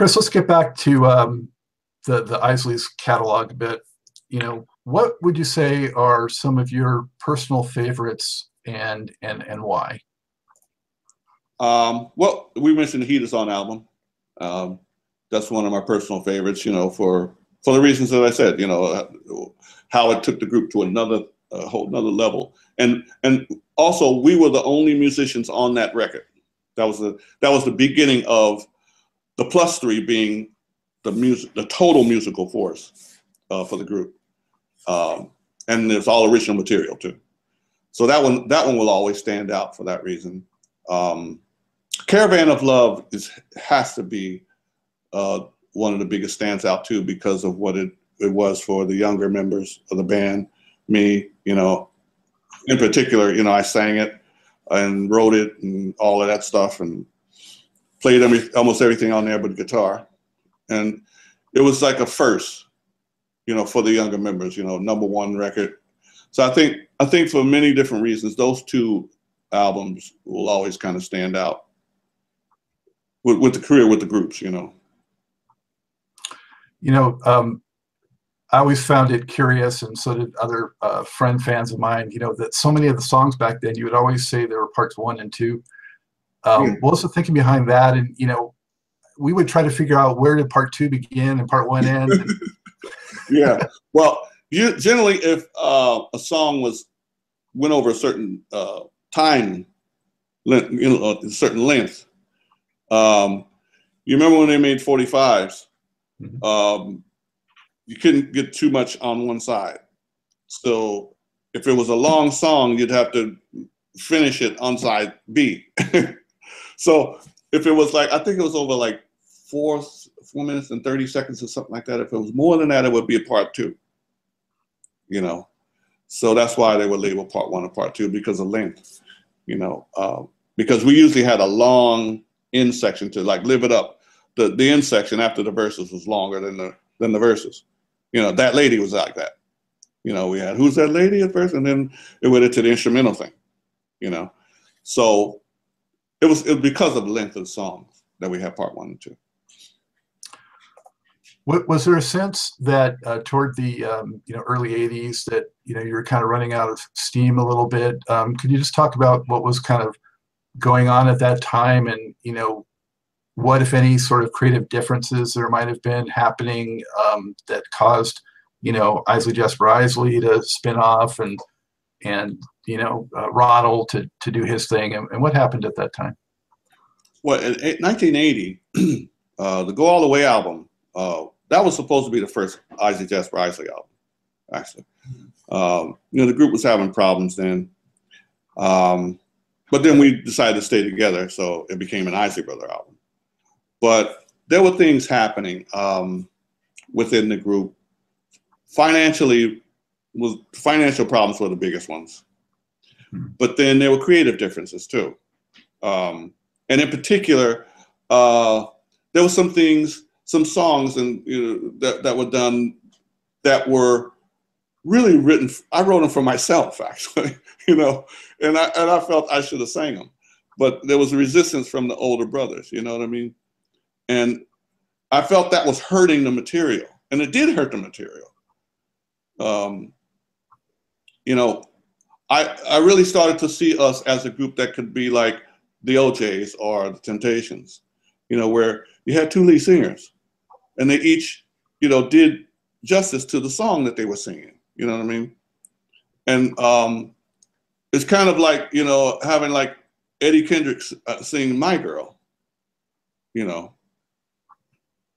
Chris, let's get back to um, the the Isley's catalog a bit. You know, what would you say are some of your personal favorites, and and and why? Um, well, we mentioned the Heat is on album. Um, that's one of my personal favorites. You know, for for the reasons that I said. You know, how it took the group to another a whole another level. And and also we were the only musicians on that record. That was the that was the beginning of the plus three being the music the total musical force uh, for the group. Um, and it's all original material too. So that one that one will always stand out for that reason. Um, Caravan of Love is has to be uh, one of the biggest stands out too because of what it, it was for the younger members of the band me, you know, in particular, you know, I sang it and wrote it and all of that stuff and played every, almost everything on there but guitar. And it was like a first, you know, for the younger members, you know, number one record. So I think, I think for many different reasons, those two albums will always kind of stand out with, with the career with the groups, you know. You know, um, I always found it curious, and so did other uh, friend fans of mine. You know that so many of the songs back then, you would always say there were parts one and two. Um, yeah. What was the thinking behind that? And you know, we would try to figure out where did part two begin and part one end. Yeah. Well, you, generally, if uh, a song was went over a certain uh, time, you know, a certain length. Um, you remember when they made 45s? Mm-hmm. Um, you couldn't get too much on one side. So if it was a long song, you'd have to finish it on side B. so if it was like, I think it was over like four, four minutes and 30 seconds or something like that. If it was more than that, it would be a part two, you know? So that's why they would label part one and part two because of length, you know, uh, because we usually had a long end section to like live it up. The, the end section after the verses was longer than the, than the verses. You know, that lady was like that. You know, we had who's that lady at first, and then it went into the instrumental thing. You know, so it was it was because of the length of the songs that we had part one and two. Was there a sense that uh, toward the um, you know early '80s that you know you were kind of running out of steam a little bit? Um, could you just talk about what was kind of going on at that time, and you know what, if any, sort of creative differences there might have been happening um, that caused, you know, Isley Jasper Isley to spin off and and you know uh, Ronald to to do his thing, and, and, what happened at that time? Well, in 1980, uh, the Go All the Way album uh, that was supposed to be the first Isley Jasper Isley album, actually. Um, you know, the group was having problems then. Um, but then we decided to stay together, so it became an Isley Brother album. But there were things happening um, within the group. Financially, was financial problems were the biggest ones. Hmm. But then there were creative differences too. Um, and in particular, uh, there were some things, some songs, and you know, that that were done that were really written. I wrote them for myself, actually, you know, and I and I felt I should have sang them, but there was a resistance from the older brothers. You know what I mean? And I felt that was hurting the material, and it did hurt the material. Um, you know, I I really started to see us as a group that could be like the O'Jays or the Temptations, you know, where you had two lead singers, and they each, you know, did justice to the song that they were singing. You know what I mean? And um, it's kind of like you know having like Eddie Kendricks uh, sing "My Girl," you know,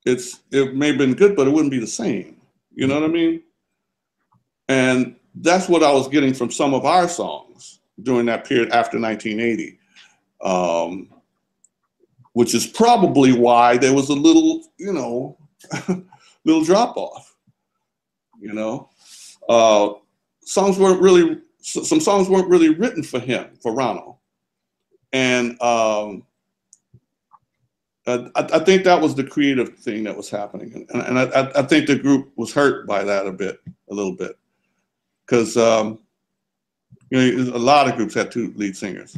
it's it may have been good, but it wouldn't be the same. You know what I mean? And that's what I was getting from some of our songs during that period after 1980, um, which is probably why there was a little, you know, little drop off. You know, uh, songs weren't really some songs weren't really written for him for Ronald, and um, I, I, think that was the creative thing that was happening, and, and I, I, think the group was hurt by that a bit, a little bit, because um, you know a lot of groups had two lead singers,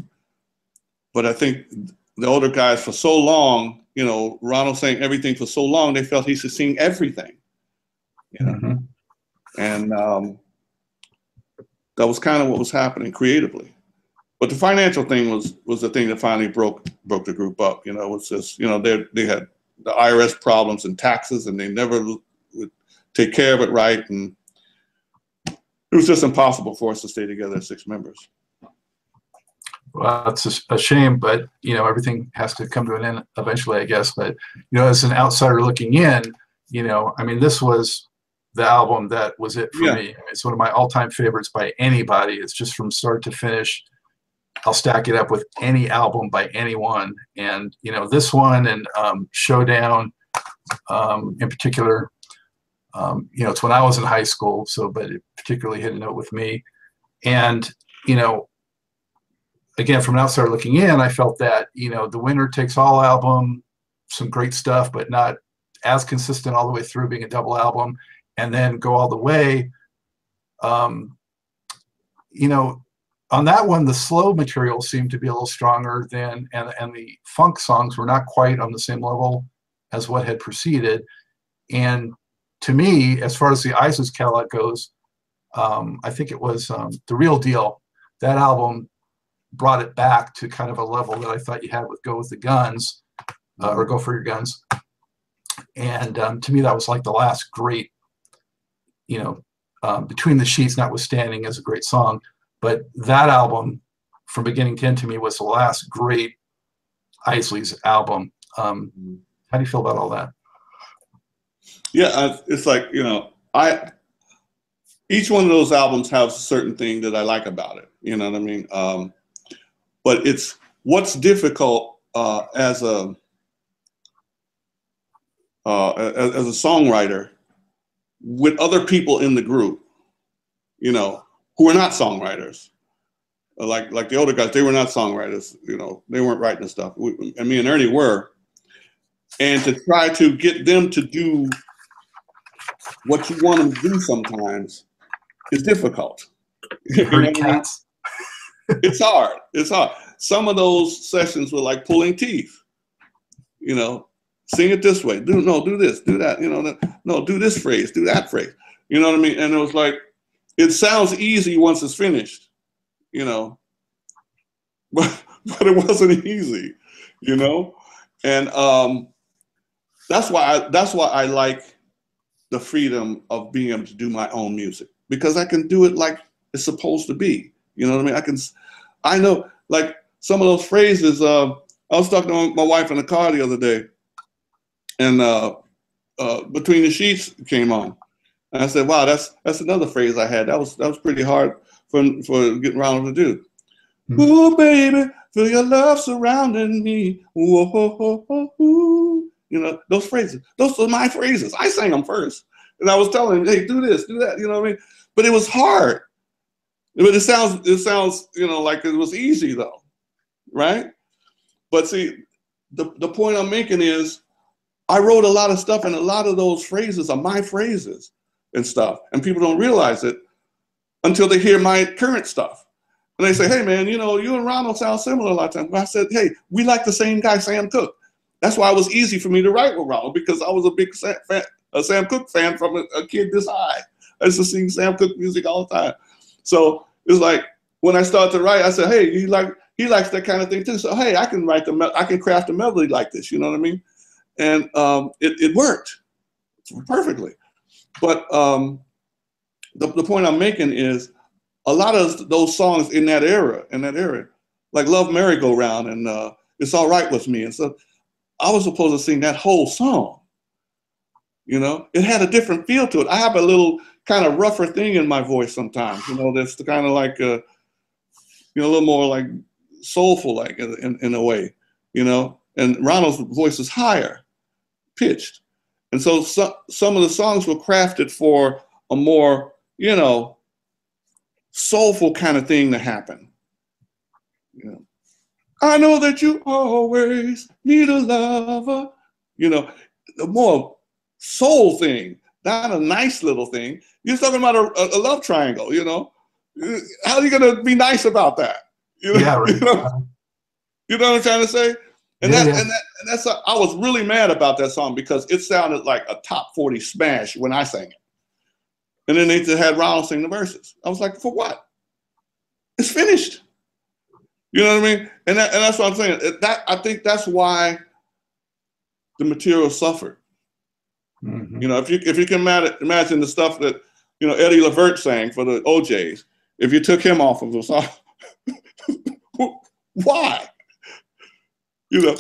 but I think the older guys for so long you know, Ronald sang everything for so long, they felt he should sing everything. You know? Mhm. And um, that was kind of what was happening creatively. But the financial thing was was the thing that finally broke broke the group up. You know, it was just you know they they had the IRS problems and taxes, and they never would take care of it right, and it was just impossible for us to stay together as six members. Well, it's a, shame, but you know everything has to come to an end eventually, I guess. But you know, as an outsider looking in, you know, I mean, this was the album that was it for Yeah. me. It's one of my all-time favorites by anybody. It's just from start to finish. I'll stack it up with any album by anyone, and you know, this one and um, Showdown, um, in particular. Um, you know, it's when I was in high school, so but it particularly hit a note with me, and you know, again, from an outsider looking in, I felt that, you know, the winner takes all album, some great stuff, but not as consistent all the way through being a double album, and then go all the way. Um, you know, on that one, the slow material seemed to be a little stronger than, and, and the funk songs were not quite on the same level as what had preceded. And to me, as far as the Isleys catalog goes, um, I think it was um, the real deal. That album brought it back to kind of a level that I thought you had with Go with the Guns uh, or Go for Your Guns. And um, to me, that was like the last great, you know, um, Between the Sheets, notwithstanding, is a great song. But that album, from beginning to end, to me, was the last great Isley's album. Um, how do you feel about all that? Yeah, I, it's like you know, I each one of those albums has a certain thing that I like about it. You know what I mean? Um, but it's what's difficult uh, as a uh, as, as a songwriter with other people in the group, you know, who are not songwriters. Like like the older guys, they were not songwriters. You know, they weren't writing stuff. We, and me and Ernie were. And to try to get them to do what you want them to do sometimes is difficult. You know Herd I mean? Cats. it's hard. It's hard. Some of those sessions were like pulling teeth. You know, sing it this way. Do no, do this, do that. You know, no, no, do this phrase, do that phrase. You know what I mean? And it was like, it sounds easy once it's finished. You know, but but it wasn't easy. You know, and um, that's why I, that's why I like the freedom of being able to do my own music because I can do it like it's supposed to be. You know what I mean? I can, I know, like some of those phrases. Uh, I was talking to my wife in the car the other day, and uh, uh, between the sheets came on, and I said, "Wow, that's that's another phrase I had. That was that was pretty hard for for getting around to do." Hmm. Ooh, baby, feel your love surrounding me. Whoa, whoa, whoa, whoa, whoa. You know those phrases. Those were my phrases. I sang them first, and I was telling him, "Hey, do this, do that." You know what I mean? But it was hard. But it sounds it sounds you know like it was easy though, right? But see, the the point I'm making is, I wrote a lot of stuff, and a lot of those phrases are my phrases and stuff, and people don't realize it until they hear my current stuff, and they say, "Hey, man, you know, you and Ronald sound similar a lot of times." But I said, "Hey, we like the same guy, Sam Cooke." That's why it was easy for me to write with Ronald because I was a big Sam, fan, a Sam Cooke fan from a, a kid this high. I used to sing Sam Cooke music all the time. So it's like when I started to write, I said, "Hey, he like he likes that kind of thing too." So hey, I can write the I can craft a melody like this. You know what I mean? And um, it it worked perfectly. But um, the the point I'm making is a lot of those songs in that era, in that era, like "Love Merry Go Round" and uh, "It's All Right with Me," and so I was supposed to sing that whole song. You know, it had a different feel to it. I have a little kind of rougher thing in my voice sometimes. You know, that's kind of like a, you know, a little more like soulful, like in, in, a way. You know, and Ronald's voice is higher pitched, and so some some of the songs were crafted for a more, you know, soulful kind of thing to happen. You know, I know that you always need a lover. You know, the more soul thing, not a nice little thing. You're talking about a, a love triangle, you know. How are you gonna be nice about that? You know, Yeah, right. you know, you know what I'm trying to say? And Yeah, that, yeah. and that, and that's I was really mad about that song because it sounded like a top 40 smash when I sang it. And then they just had Ronald sing the verses. I was like, for what? It's finished. You know what I mean? And that, and that's what I'm saying. That I think that's why the material suffered. Mhm. You know, if you if you can imagine the stuff that you know Eddie Levert sang for the O'Jays, if you took him off of the song, why? You know,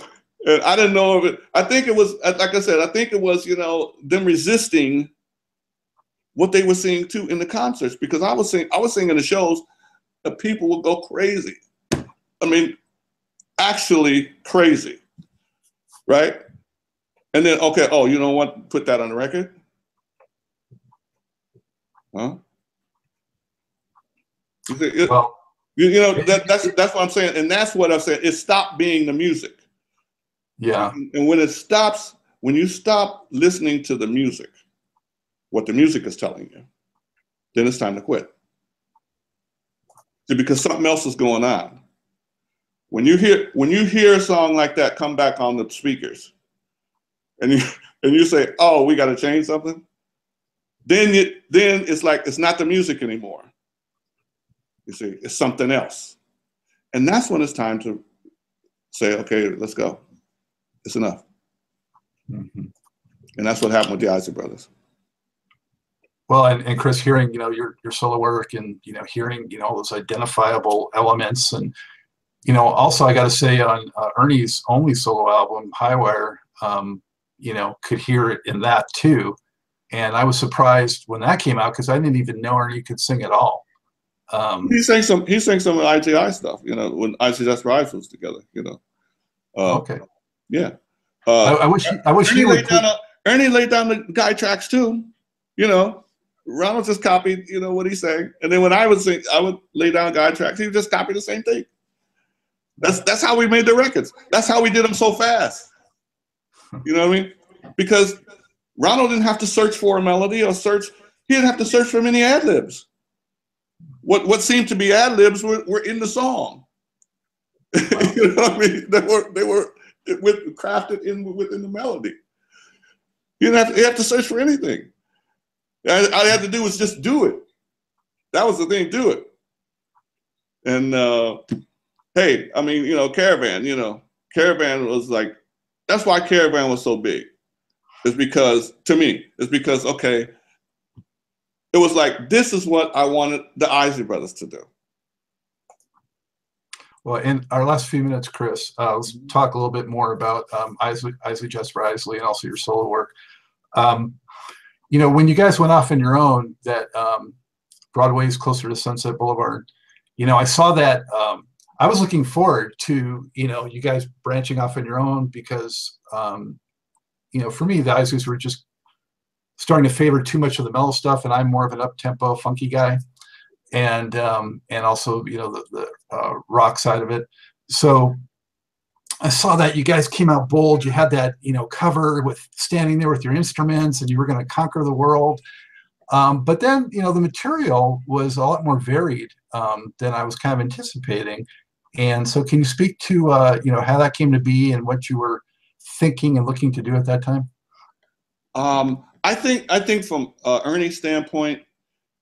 and I didn't know of it. I think it was like I said. I think it was you know them resisting what they were seeing too in the concerts because I was seeing I was seeing in the shows that people would go crazy. I mean, actually crazy, right? And then, okay, oh, you know what? Put that on the record. Huh? It- Well, you- you know that, that's that's what I'm saying, and that's what I'm saying. It stopped being the music, yeah. and when it stops, when you stop listening to the music, what the music is telling you, then it's time to quit. See, because something else is going on. When you hear when you hear a song like that come back on the speakers, and you and you say, "Oh, we got to change something," then you then it's like it's not the music anymore. You see, it's something else, and that's when it's time to say, "Okay, let's go. It's enough." Mhm. And that's what happened with the Isley Brothers. Well, and, and Chris, hearing you know your your solo work and you know hearing you know all those identifiable elements, and you know also I got to say on uh, Ernie's only solo album, Highwire, um, you know could hear it in that too, and I was surprised when that came out because I didn't even know Ernie could sing at all. Um, He sang some. He sang some IJI stuff. You know, when ICS Rise was together. You know. Uh, okay, Yeah. I, Uh, I wish he, I wish Ernie he would. laid down. A, Ernie laid down the guy tracks too. You know, Ronald just copied. You know what he sang, and then when I would sing, I would lay down guy tracks. He would just copy the same thing. That's that's how we made the records. That's how we did them so fast. You know what I mean? Because Ronald didn't have to search for a melody or search. He didn't have to search for many ad libs. What what seemed to be ad libs were, were in the song. you know what I mean? They were they were with crafted in within the melody. You didn't have to, have to search for anything. All you had to do was just do it. That was the thing, do it. And uh, hey, I mean, you know, Caravan, you know, Caravan was like, that's why Caravan was so big. It's because, to me, it's because, okay, it was like, this is what I wanted the Isley Brothers to do. Well, in our last few minutes, Chris, uh, let's talk a little bit more about um, Isley, Isley Jasper Isley and also your solo work. Um, you know, when you guys went off on your own, that um, is closer to Sunset Boulevard, you know, I saw that. Um, I was looking forward to, you know, you guys branching off on your own because, um, you know, for me, the Isleys were just starting to favor too much of the mellow stuff, and I'm more of an up tempo, funky guy and um, and also you know the, the uh, rock side of it. So I saw that you guys came out bold. You had that you know cover with standing there with your instruments, and you were going to conquer the world. Um, but then you know the material was a lot more varied um, than I was kind of anticipating. And so, can you speak to uh, you know how that came to be and what you were thinking and looking to do at that time? Um, I think I think from uh, Ernie's standpoint,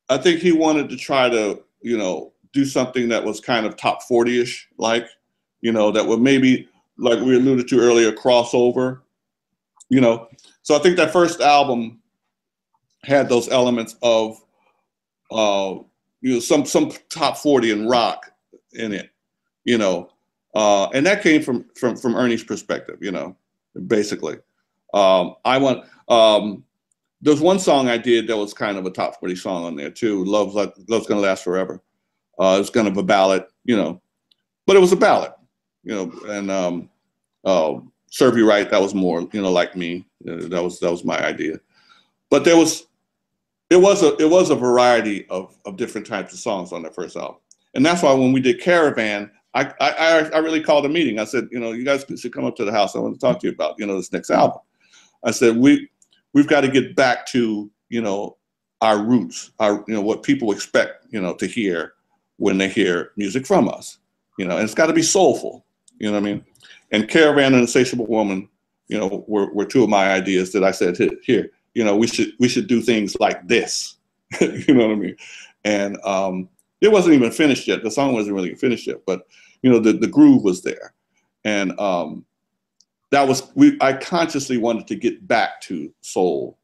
I think he wanted to try to you know do something that was kind of top forty ish, like you know that would maybe like we alluded to earlier crossover. You know, so I think that first album had those elements of uh, you know some some top forty and rock in it. You know, uh, and that came from from from Ernie's perspective. You know, basically. Um, I want. Um, there's one song I did that was kind of a top 40 song on there too. Love's like, Love's Gonna Last Forever. Uh, it's kind of a ballad, you know, but it was a ballad, you know. And um, uh, Serve You Right, that was more, you know, like me. Uh, that was that was my idea. But there was, it was a it was a variety of of different types of songs on that first album, and that's why when we did Caravan, I I I really called a meeting. I said, you know, you guys should come up to the house. I want to talk to you about, you know, this next album. I said we we've got to get back to you know our roots, our you know what people expect you know to hear when they hear music from us. You know, and it's got to be soulful. You know what I mean? and Caravan and Insatiable Woman, you know, were, were two of my ideas that I said here, you know, we should we should do things like this. you know what I mean? And um, it wasn't even finished yet. The song wasn't really finished yet, but you know, the, the groove was there. And um, that was we I consciously wanted to get back to soul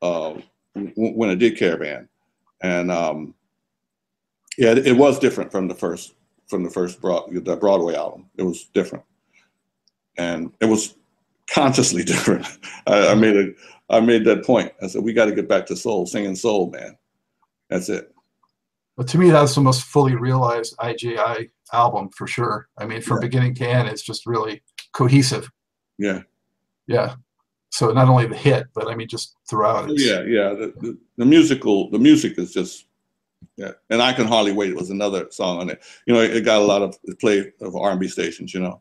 uh, when I did Caravan. And um, yeah, it, it was different from the first from the first broad, the Broadway album. It was different, and it was consciously different. I, I made a, I made that point. I said we got to get back to soul, singing soul, man. That's it. But to me, that's the most fully realized IJI album for sure. I mean, from yeah. beginning to end, it's just really cohesive. Yeah. Yeah. So not only the hit, but I mean, just throughout. it. yeah, yeah. The, the, the musical, the music is just yeah, and I can hardly wait. It was another song on it. You know, it got a lot of play of R&B stations. You know,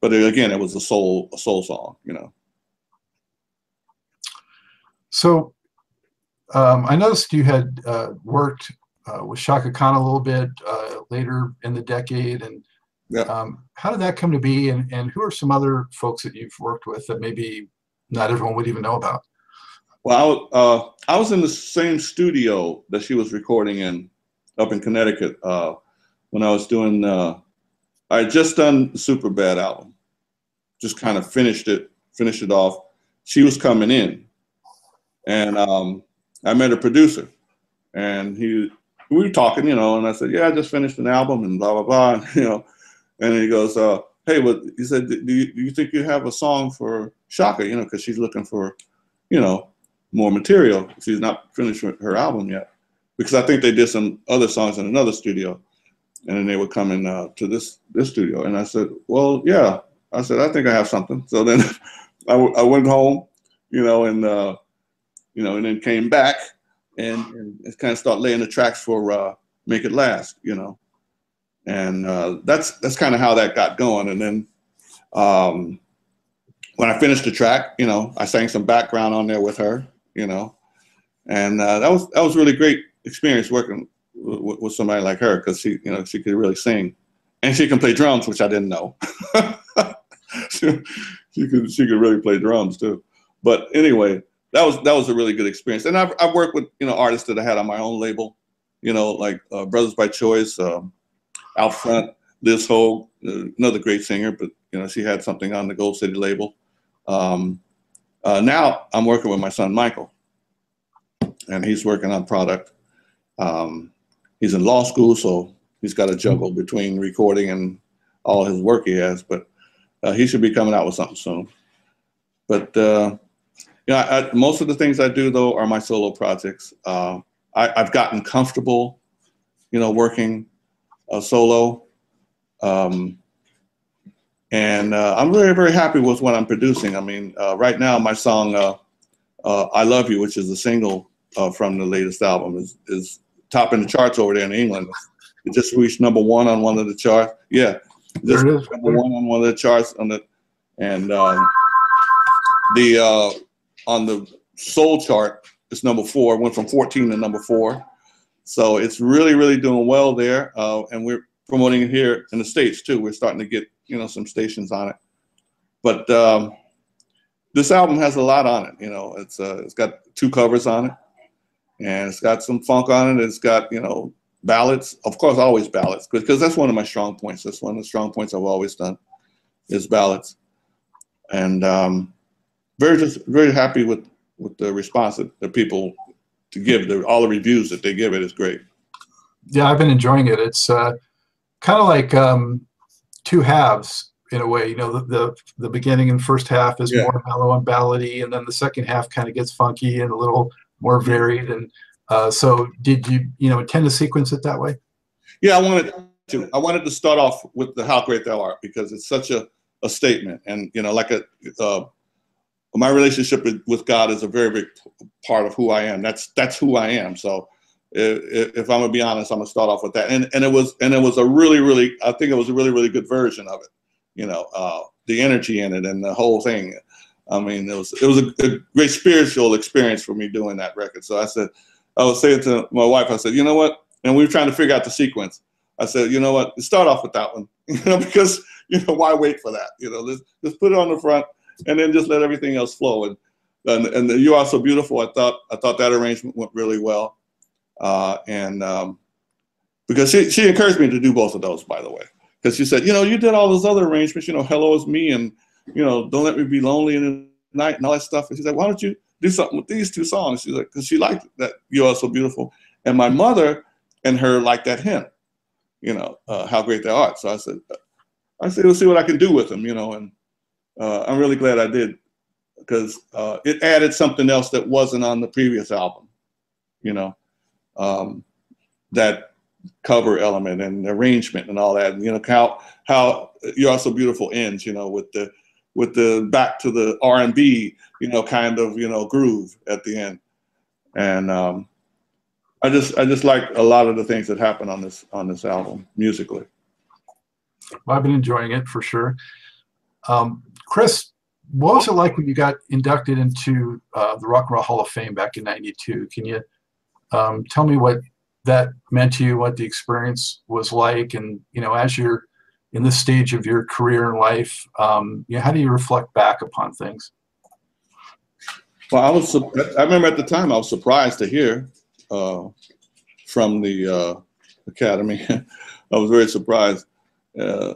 but it, again, it was a soul a soul song. You know. So, um, I noticed you had uh, worked with Chaka Khan a little bit uh, later in the decade, and yeah. um, how did that come to be? And and who are some other folks that you've worked with that maybe not everyone would even know about? Well, I, uh, I was in the same studio that she was recording in up in Connecticut uh, when I was doing. Uh, I had just done the Superbad album, just kind of finished it, finished it off. She was coming in, and um, I met a producer, and he we were talking, you know, and I said, "Yeah, I just finished an album and blah blah blah," you know, and he goes, uh, "Hey, what?" He said, "Do you, do you think you have a song for Chaka, You know, because she's looking for, you know." more material. She's not finished her album yet because I think they did some other songs in another studio, and then they were coming uh, to this this studio. And I said, "Well, yeah." I said, "I think I have something." So then I, I went home, you know, and uh, you know, and then came back and, and kind of start laying the tracks for uh, "Make It Last," you know, and uh, that's that's kind of how that got going. And then um, when I finished the track, you know, I sang some background on there with her, you know, and uh, that was that was really great experience working with, somebody like her because she you know she could really sing, and she can play drums, which I didn't know. she, she could she could really play drums too. But anyway, that was that was a really good experience, and I've I've worked with you know artists that I had on my own label, you know like uh, Brothers by Choice, um, out front, Liz Hogue, uh, another great singer, but you know she had something on the Gold City label. Um, uh, now I'm working with my son Michael, and he's working on product. Um, he's in law school, so he's got to juggle between recording and all his work he has. But uh, he should be coming out with something soon. But uh, you know, I, most of the things I do though are my solo projects. Uh, I, have gotten comfortable, you know, working uh, solo. Um, and uh, I'm very, very happy with what I'm producing. I mean, uh, right now, my song uh, uh "I Love You," which is a single uh, from the latest album, is, is topping the charts over there in England. It just reached number one on one of the charts. Yeah, just number one on one of the charts on the, and um, the uh, on the soul chart, it's number four. It went from 14 to number four, so it's really, really doing well there. and we're promoting it here in the states too. We're starting to get you know some stations on it. But um, this album has a lot on it. You know, it's uh, it's got two covers on it, and it's got some funk on it. It's got you know ballads, of course, always ballads, because that's one of my strong points. That's one of the strong points I've always done is ballads, and um, very just very happy with with the response that the people to give. The, all the reviews that they give it is great. Yeah, I've been enjoying it. It's uh, kind of like um, two halves in a way. You know, the the, the beginning and first half is yeah. more mellow and ballady, and then the second half kind of gets funky and a little more varied. And uh, so, did you you know intend to sequence it that way? Yeah, I wanted to. I wanted to start off with the "How Great Thou Art" because it's such a a statement, and you know, like a. Uh, my relationship with God is a very big part of who I am. That's that's who I am. So if, if, I'm gonna be honest, I'm gonna start off with that. And and it was and it was a really really I think it was a really really good version of it. You know, uh, the energy in it and the whole thing. I mean, it was it was a, a, great spiritual experience for me doing that record. So I said, I was saying to my wife, I said, you know what? And we were trying to figure out the sequence. I said, you know what? Start off with that one, you know, because you know, why wait for that? You know, just put it on the front and then just let everything else flow. And, and, and You Are So Beautiful, I thought, I thought that arrangement went really well. Uh, and um, because she, she encouraged me to do both of those, by the way, because she said, you know, you did all those other arrangements, you know, Hello is Me and, you know, Don't Let Me Be Lonely in the Night and all that stuff. And she said, why don't you do something with these two songs? She's like, because she liked that You Are So Beautiful. And my mother and her liked that hymn, you know, uh, How Great Thou Art. So I said, I said, we'll see what I can do with them, you know, and uh, I'm really glad I did because uh, it added something else that wasn't on the previous album, you know, um, that cover element and arrangement and all that. And, you know, how, how You're So Beautiful ends, you know, with the, with the back to the R&B, you know, kind of, you know, groove at the end. And um, I just, I just like a lot of the things that happen on this, on this album musically. Well, I've been enjoying it for sure. Um, Chris, what was it like when you got inducted into uh, the Rock and Roll Hall of Fame back in '92? Can you um, tell me what that meant to you, what the experience was like, and you know, as you're in this stage of your career and life, um, you know, how do you reflect back upon things? Well, I was. I remember at the time I was surprised to hear uh, from the uh, academy. I was very surprised, uh,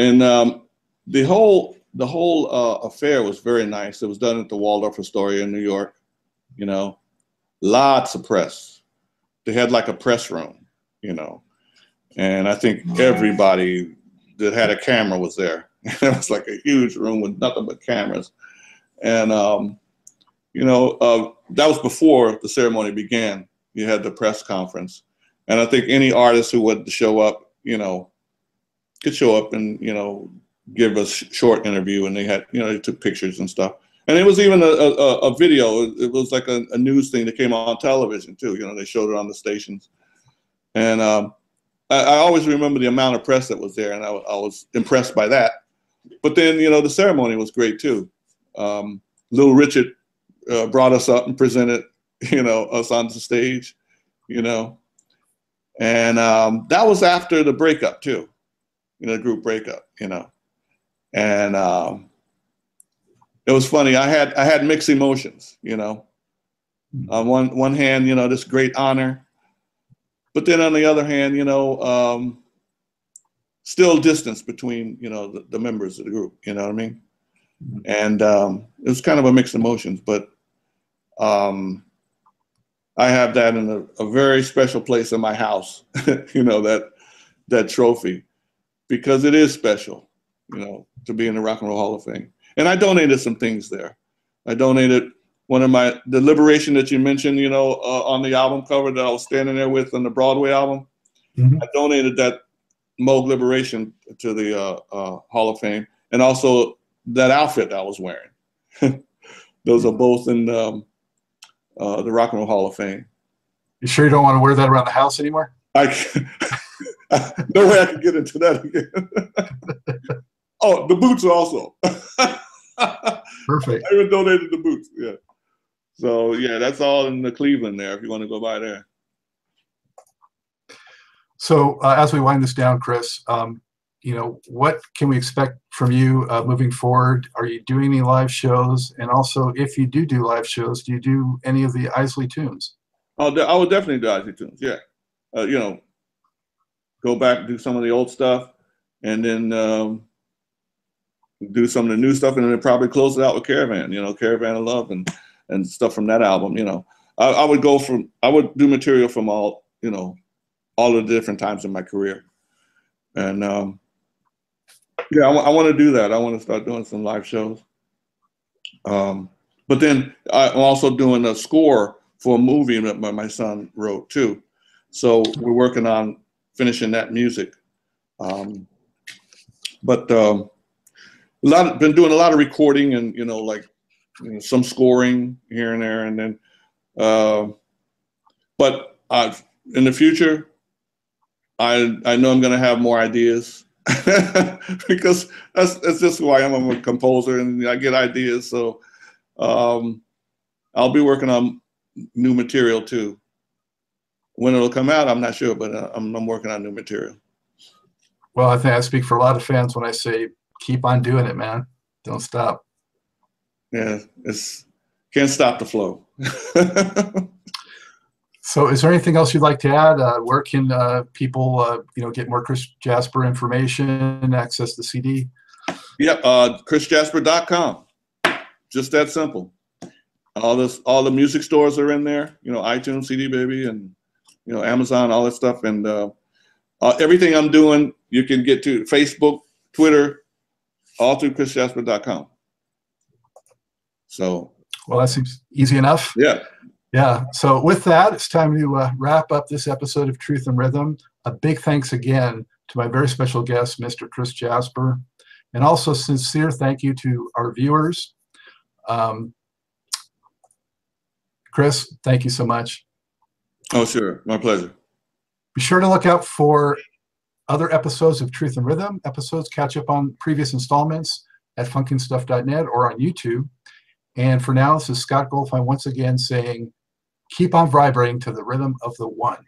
and um, the whole the whole uh, affair was very nice. It was done at the Waldorf Astoria in New York. You know, lots of press. They had like a press room, you know, and I think everybody that had a camera was there. it was like a huge room with nothing but cameras, and um, you know uh, that was before the ceremony began. You had the press conference, and I think any artist who would show up, you know, could show up and you know give us short interview, and they had you know they took pictures and stuff. And it was even a, a, a video. It was like a, a, news thing that came on television too. You know, they showed it on the stations. And um, I, I, always remember the amount of press that was there, and I, I, was impressed by that. But then, you know, the ceremony was great too. Um, Little Richard uh, brought us up and presented, you know, us on the stage, you know. And um, that was after the breakup too, you know, group breakup, you know and um, it was funny. I had I had mixed emotions, you know. Hmm. On one one hand, you know, this great honor, but then on the other hand, you know, um, still distance between you know the, the, members of the group. You know what I mean? Hmm. And um, it was kind of a mixed emotions, but um, I have that in a, a very special place in my house. you know that that trophy because it is special you know, to be in the Rock and Roll Hall of Fame. And I donated some things there. I donated one of my the Liberation that you mentioned, you know, uh, on the album cover that I was standing there with on the Broadway album. Mm-hmm. I donated that Moog Liberation to the uh, uh, Hall of Fame, and also that outfit that I was wearing. Those are both in um, uh, the Rock and Roll Hall of Fame. You sure you don't want to wear that around the house anymore? I no way I can get into that again. Oh, the boots also. Perfect. I even donated the boots. Yeah. So yeah, that's all in the Cleveland there. If you want to go by there. So uh, as we wind this down, Chris, um, you know, what can we expect from you uh, moving forward? Are you doing any live shows? And also, if you do do live shows, do you do any of the Isley tunes? Oh, I would definitely do Isley tunes. Yeah, uh, you know, go back and do some of the old stuff, and then um, do some of the new stuff, and then probably close it out with Caravan. You know, Caravan of Love and and stuff from that album. You know, I, I would go from I would do material from all you know all of the different times in my career, and um, yeah, I, I want to do that. I want to start doing some live shows. Um, but then I'm also doing a score for a movie that my, my son wrote too. So we're working on finishing that music. Um, but um, a lot been doing a lot of recording and you know like you know, some scoring here and there and then uh, but I've, in the future I I know I'm gonna have more ideas because that's that's just who I am. I'm a composer and I get ideas. So um, I'll be working on new material too. When it'll come out, I'm not sure, but uh, I'm, I'm working on new material. Well, I think I speak for a lot of fans when I say keep on doing it, man. Don't stop. Yeah, it's can't stop the flow. so, is there anything else you'd like to add? Uh, where can uh, people, uh, you know, get more Chris Jasper information, access the CD? Yep, uh, chrisjasper.com. Just that simple. All this, all the music stores are in there. You know, iTunes, CD Baby, and you know, Amazon, all that stuff, and uh, uh, everything I'm doing, you can get to Facebook, Twitter, all through chrisjasper.com. So, well, that seems easy enough. Yeah. Yeah. So, with that, it's time to uh, wrap up this episode of Truth and Rhythm. A big thanks again to my very special guest, Mr. Chris Jasper, and also sincere thank you to our viewers. Um, Chris, thank you so much. Oh, sure. My pleasure. Be sure to look out for other episodes of Truth and Rhythm. Episodes catch up on previous installments at funkinstuff.net or on YouTube. And for now, this is Scott Goldfine once again saying, keep on vibrating to the rhythm of the one.